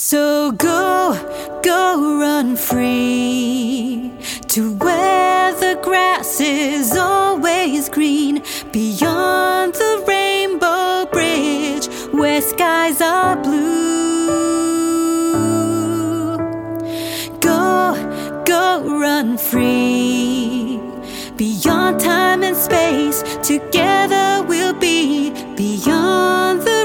So go, go run free to where the grass is always green, beyond the rainbow bridge where skies are blue. Go, go run free beyond time and space. Together we'll be beyond the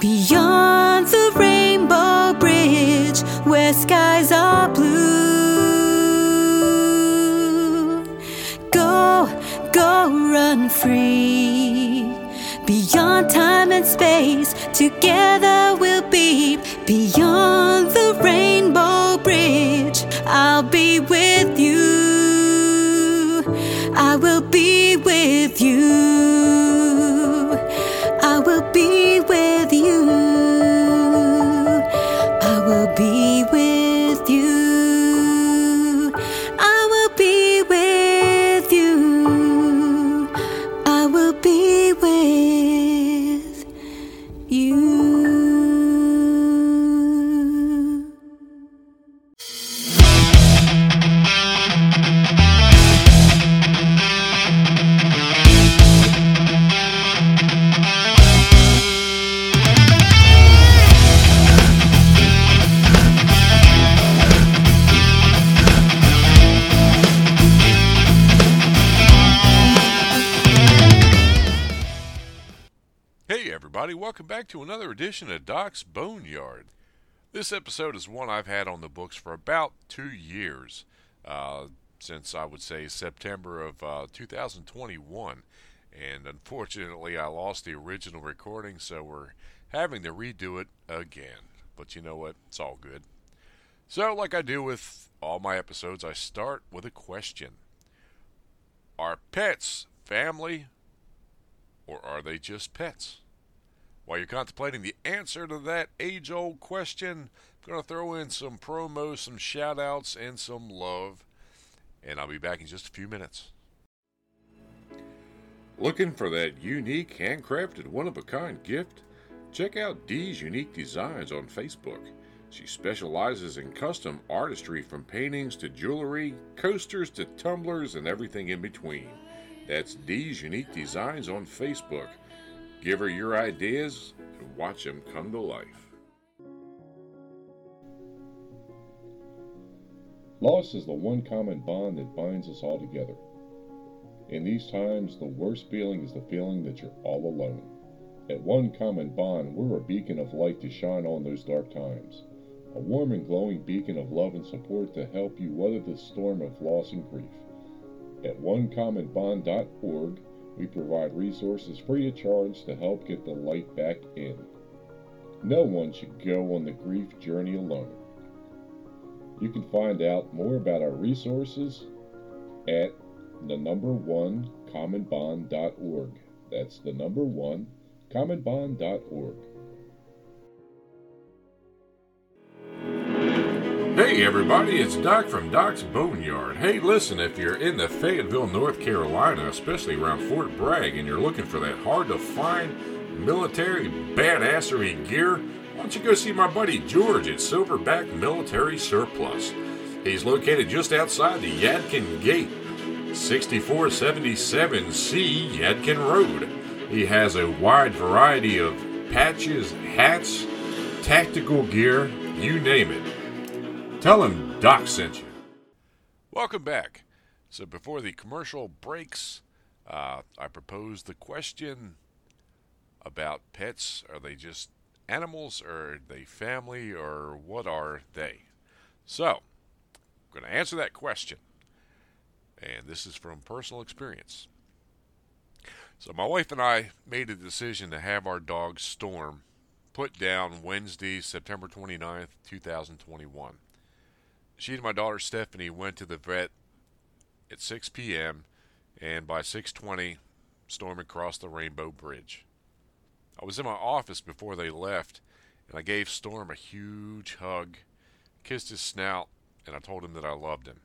Beyond the rainbow bridge where skies are blue. Go, go run free. Beyond time and space, together be with everybody, welcome back to another edition of Doc's Boneyard. This episode is one I've had on the books for about two years, uh, since I would say September of uh, 2021. And unfortunately, I lost the original recording, so we're having to redo it again. But you know what? It's all good. So, like I do with all my episodes, I start with a question Are pets family or are they just pets? While you're contemplating the answer to that age old question, I'm going to throw in some promos, some shout outs, and some love. And I'll be back in just a few minutes. Looking for that unique, handcrafted, one of a kind gift? Check out Dee's Unique Designs on Facebook. She specializes in custom artistry from paintings to jewelry, coasters to tumblers, and everything in between. That's Dee's Unique Designs on Facebook. Give her your ideas and watch them come to life. Loss is the one common bond that binds us all together. In these times, the worst feeling is the feeling that you're all alone. At One Common Bond, we're a beacon of light to shine on those dark times. A warm and glowing beacon of love and support to help you weather the storm of loss and grief. At onecommonbond.org, we provide resources free of charge to help get the light back in. No one should go on the grief journey alone. You can find out more about our resources at the number one commonbond.org. That's the number one commonbond.org. Hey everybody, it's Doc from Doc's Boneyard. Hey, listen, if you're in the Fayetteville, North Carolina, especially around Fort Bragg, and you're looking for that hard to find military badassery gear, why don't you go see my buddy George at Silverback Military Surplus? He's located just outside the Yadkin Gate, 6477C Yadkin Road. He has a wide variety of patches, hats, tactical gear, you name it. Tell him Doc sent you. Welcome back. So before the commercial breaks, uh, I proposed the question about pets. Are they just animals, or are they family, or what are they? So, I'm going to answer that question. And this is from personal experience. So, my wife and I made a decision to have our dog Storm put down Wednesday, September 29th, 2021 she and my daughter Stephanie went to the vet at 6 p.m. and by 6:20 Storm crossed the Rainbow Bridge. I was in my office before they left and I gave Storm a huge hug, kissed his snout, and I told him that I loved him.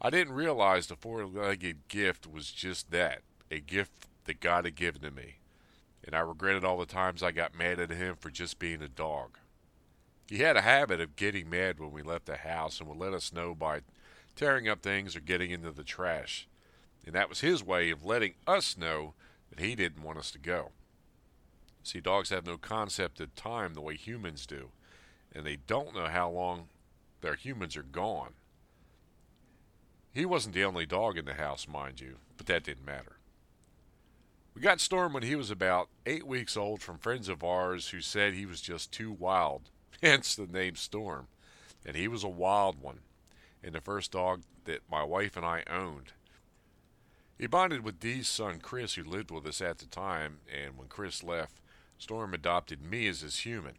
I didn't realize the four legged gift was just that a gift that God had given to me, and I regretted all the times I got mad at him for just being a dog. He had a habit of getting mad when we left the house and would let us know by tearing up things or getting into the trash, and that was his way of letting us know that he didn't want us to go. See, dogs have no concept of time the way humans do, and they don't know how long their humans are gone. He wasn't the only dog in the house, mind you, but that didn't matter. We got Storm when he was about eight weeks old from friends of ours who said he was just too wild, hence the name Storm. And he was a wild one, and the first dog that my wife and I owned. He bonded with Dee's son Chris, who lived with us at the time, and when Chris left, Storm adopted me as his human.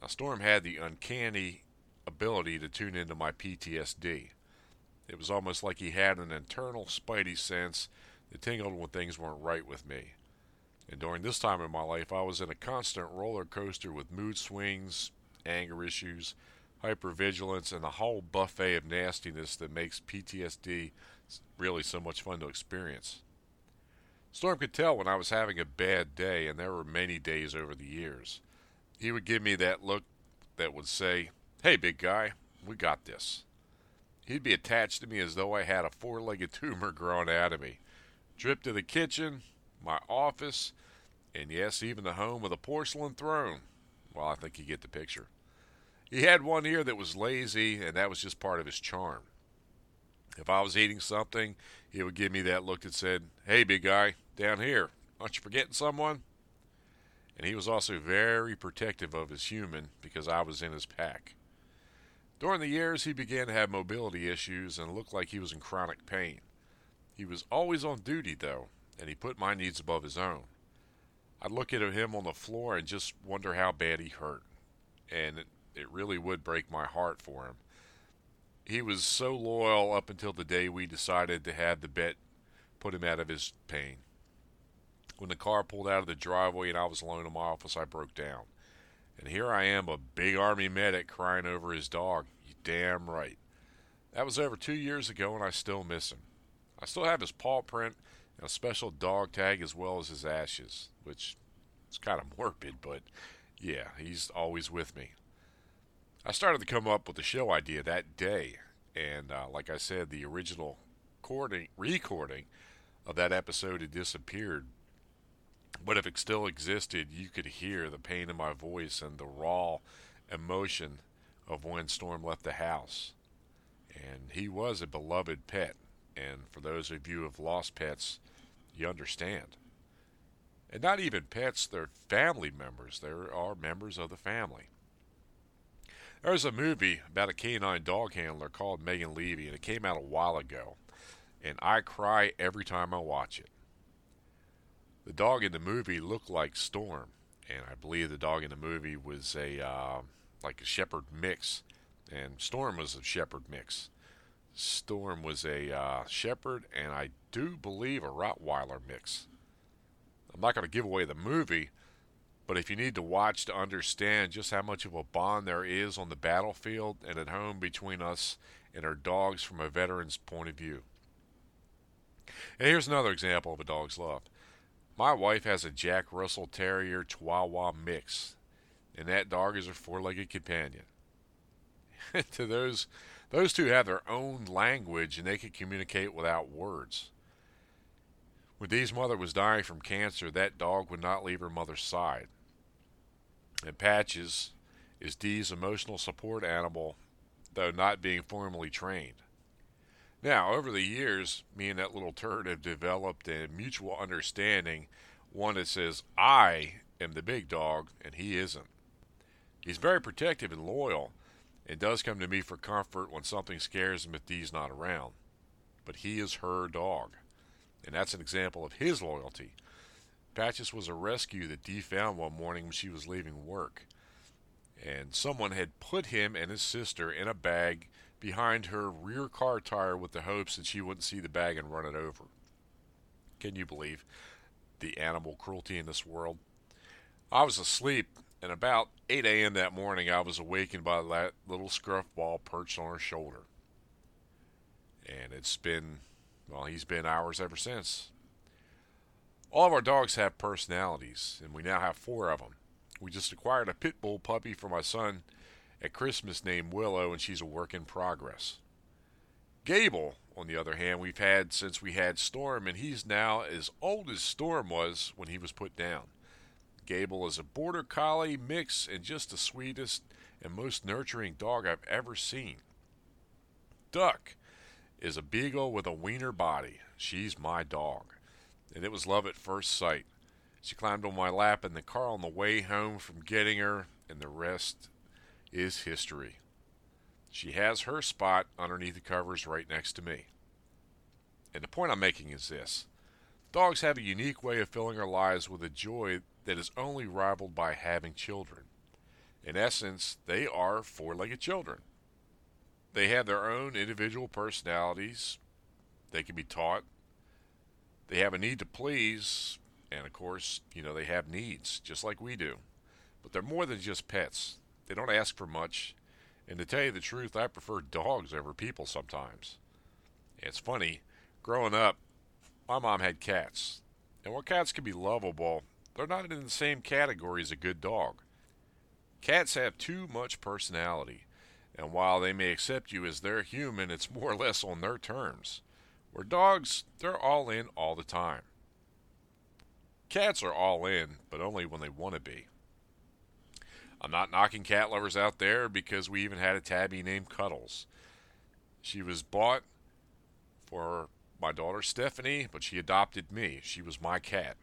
Now, Storm had the uncanny ability to tune into my PTSD. It was almost like he had an internal spidey sense that tingled when things weren't right with me. And during this time in my life, I was in a constant roller coaster with mood swings, anger issues, hypervigilance, and a whole buffet of nastiness that makes PTSD really so much fun to experience. Storm could tell when I was having a bad day, and there were many days over the years. He would give me that look that would say, Hey, big guy, we got this. He'd be attached to me as though I had a four legged tumor growing out of me. Trip to the kitchen, my office, and yes, even the home of the porcelain throne. Well, I think you get the picture. He had one ear that was lazy, and that was just part of his charm. If I was eating something, he would give me that look that said, Hey, big guy, down here, aren't you forgetting someone? And he was also very protective of his human because I was in his pack. During the years, he began to have mobility issues and looked like he was in chronic pain. He was always on duty, though, and he put my needs above his own. I'd look at him on the floor and just wonder how bad he hurt, and it, it really would break my heart for him. He was so loyal up until the day we decided to have the bet put him out of his pain. When the car pulled out of the driveway and I was alone in my office, I broke down. And here I am, a big army medic crying over his dog. You damn right. That was over two years ago, and I still miss him. I still have his paw print a special dog tag as well as his ashes, which is kind of morbid, but yeah, he's always with me. I started to come up with the show idea that day, and uh, like I said, the original recording, recording of that episode had disappeared but if it still existed, you could hear the pain in my voice and the raw emotion of when Storm left the house. And he was a beloved pet. And for those of you who have lost pets, you understand. And not even pets, they're family members. There are members of the family. There's a movie about a canine dog handler called Megan Leavey, and it came out a while ago. And I cry every time I watch it. The dog in the movie looked like Storm, and I believe the dog in the movie was a uh, like a shepherd mix, and Storm was a shepherd mix. Storm was a uh, shepherd, and I do believe a Rottweiler mix. I'm not going to give away the movie, but if you need to watch to understand just how much of a bond there is on the battlefield and at home between us and our dogs from a veteran's point of view. And here's another example of a dog's love. My wife has a Jack Russell Terrier Chihuahua mix, and that dog is her four-legged companion. to those, those two have their own language, and they can communicate without words. When Dee's mother was dying from cancer, that dog would not leave her mother's side. And Patches is Dee's emotional support animal, though not being formally trained. Now, over the years, me and that little turd have developed a mutual understanding, one that says, I am the big dog and he isn't. He's very protective and loyal and does come to me for comfort when something scares him if Dee's not around. But he is her dog, and that's an example of his loyalty. Patches was a rescue that Dee found one morning when she was leaving work, and someone had put him and his sister in a bag behind her rear car tire with the hopes that she wouldn't see the bag and run it over. Can you believe the animal cruelty in this world? I was asleep And about 8 a.m. that morning, I was awakened by that little scruff ball perched on her shoulder. And it's been, well, he's been ours ever since. All of our dogs have personalities, and we now have four of them. We just acquired a pit bull puppy for my son at Christmas named Willow, and she's a work in progress. Gable, on the other hand, we've had since we had Storm, and he's now as old as Storm was when he was put down. Gable is a border collie mix and just the sweetest and most nurturing dog I've ever seen. Duck is a beagle with a wiener body. She's my dog and it was love at first sight. She climbed on my lap in the car on the way home from getting her, and the rest is history. She has her spot underneath the covers right next to me. And the point I'm making is this dogs have a unique way of filling our lives with a joy that is only rivaled by having children. In essence, they are four legged children. They have their own individual personalities. They can be taught, they have a need to please, and of course, you know, they have needs, just like we do. But they're more than just pets. They don't ask for much. And to tell you the truth, I prefer dogs over people sometimes. It's funny, growing up, my mom had cats. And while cats can be lovable, they're not in the same category as a good dog. Cats have too much personality, and while they may accept you as their human, it's more or less on their terms. Where dogs, they're all in all the time. Cats are all in, but only when they want to be. I'm not knocking cat lovers out there because we even had a tabby named Cuddles. She was bought for my daughter Stephanie, but she adopted me. She was my cat.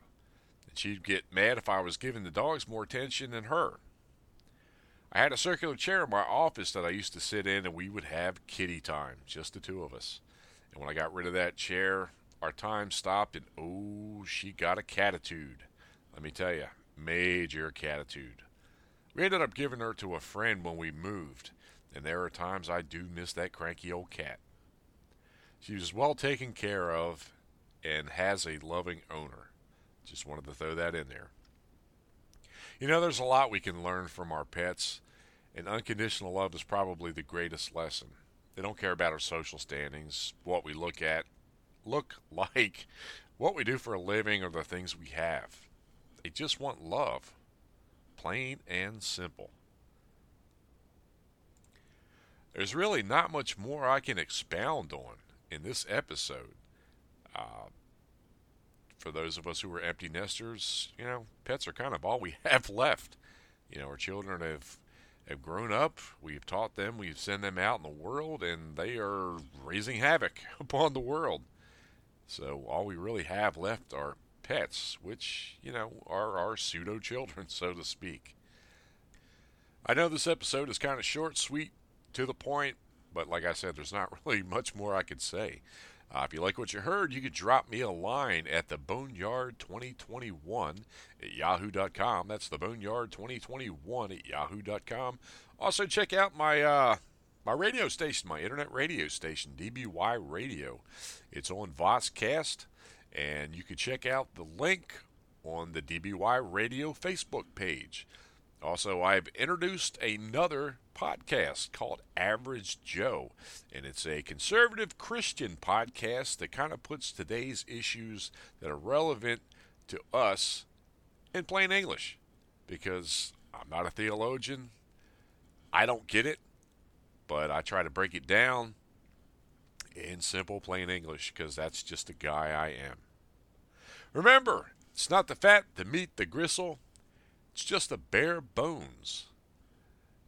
She'd get mad if I was giving the dogs more attention than her. I had a circular chair in my office that I used to sit in, and we would have kitty time, just the two of us. And when I got rid of that chair, our time stopped, and oh, she got a catitude. Let me tell you, major catitude. We ended up giving her to a friend when we moved, and there are times I do miss that cranky old cat. She was well taken care of and has a loving owner. Just wanted to throw that in there. You know, there's a lot we can learn from our pets, and unconditional love is probably the greatest lesson. They don't care about our social standings, what we look at, look like, what we do for a living, or the things we have. They just want love. Plain and simple. There's really not much more I can expound on in this episode. Uh, for those of us who are empty nesters, you know, pets are kind of all we have left. You know, our children have have grown up. We've taught them. We've sent them out in the world, and they are raising havoc upon the world. So all we really have left are pets, which, you know, are our pseudo children, so to speak. I know this episode is kind of short, sweet, to the point, but like I said, there's not really much more I could say. Uh, if you like what you heard, you could drop me a line at the Boneyard2021 at yahoo.com. That's the Boneyard2021 at yahoo.com. Also, check out my uh, my radio station, my internet radio station, DBY Radio. It's on Voxcast, and you can check out the link on the DBY Radio Facebook page. Also, I've introduced another podcast called Average Joe, and it's a conservative Christian podcast that kind of puts today's issues that are relevant to us in plain English. Because I'm not a theologian, I don't get it, but I try to break it down in simple, plain English because that's just the guy I am. Remember, it's not the fat, the meat, the gristle it's just the bare bones.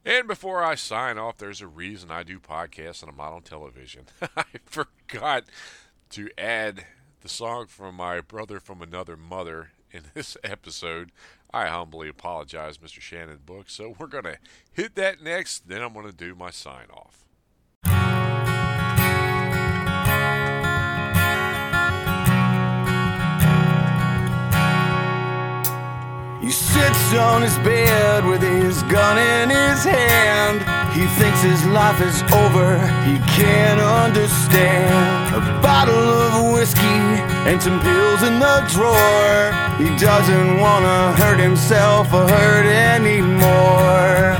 And before I sign off, there's a reason I do podcasts and I'm not on television. I forgot to add the song from my brother from another mother in this episode. I humbly apologize, Mr. Shannon Book. So we're going to hit that next, then I'm going to do my sign off. He sits on his bed with his gun in his hand. He thinks his life is over, he can't understand. A bottle of whiskey and some pills in the drawer. He doesn't wanna hurt himself or hurt anymore.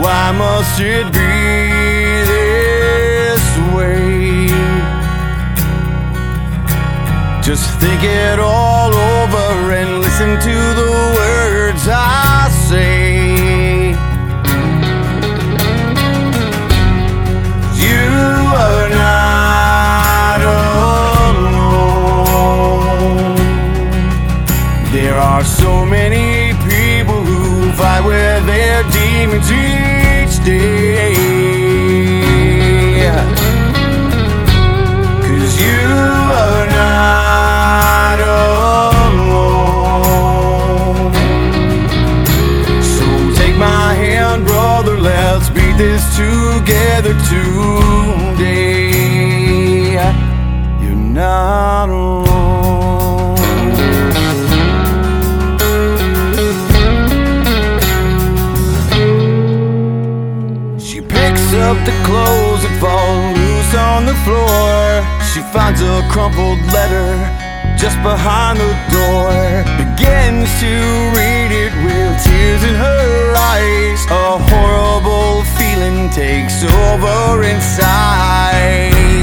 Why must it be this way? Just think it all listen to the words I say. You are not alone. There are so many people who fight with their demons each day. This together today. You're not alone. She picks up the clothes that fall loose on the floor. She finds a crumpled letter just behind the door. Begins to read it with tears in her eyes. A horrible feeling takes over inside.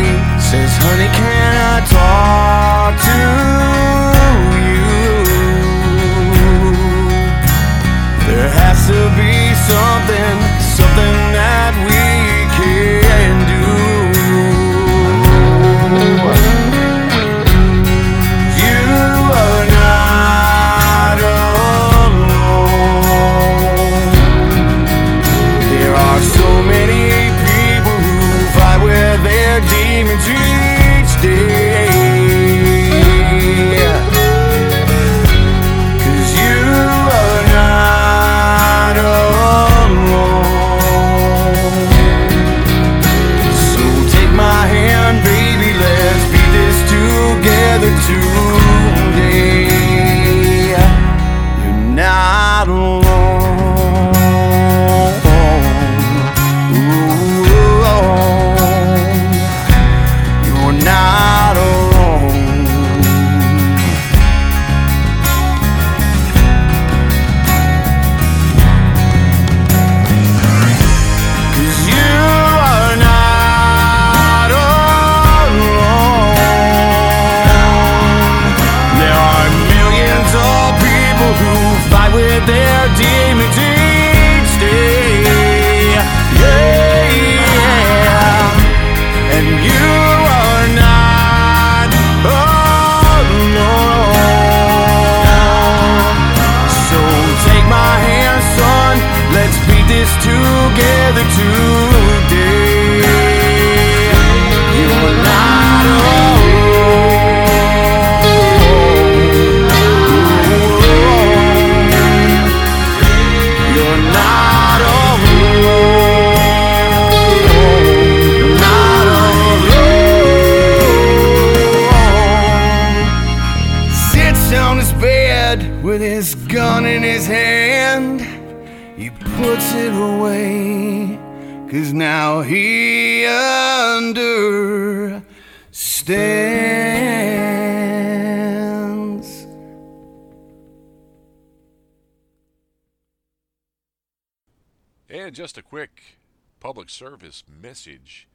Just a quick public service message.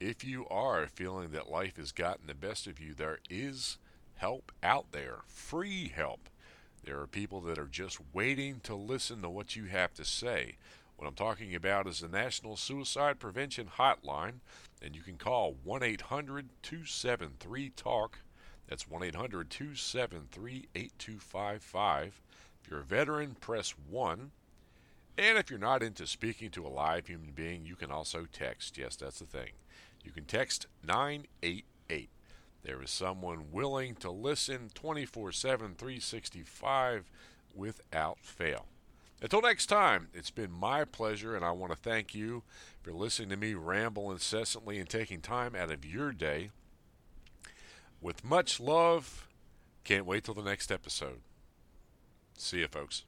If you are feeling that life has gotten the best of you, there is help out there, free help. There are people that are just waiting to listen to what you have to say. What I'm talking about is the National Suicide Prevention Hotline, and you can call 1 800 273 TALK. That's 1 800 273 8255. If you're a veteran, press 1. And if you're not into speaking to a live human being, you can also text. Yes, that's the thing. You can text 988. There is someone willing to listen 24 7, 365 without fail. Until next time, it's been my pleasure, and I want to thank you for listening to me ramble incessantly and taking time out of your day. With much love, can't wait till the next episode. See you, folks.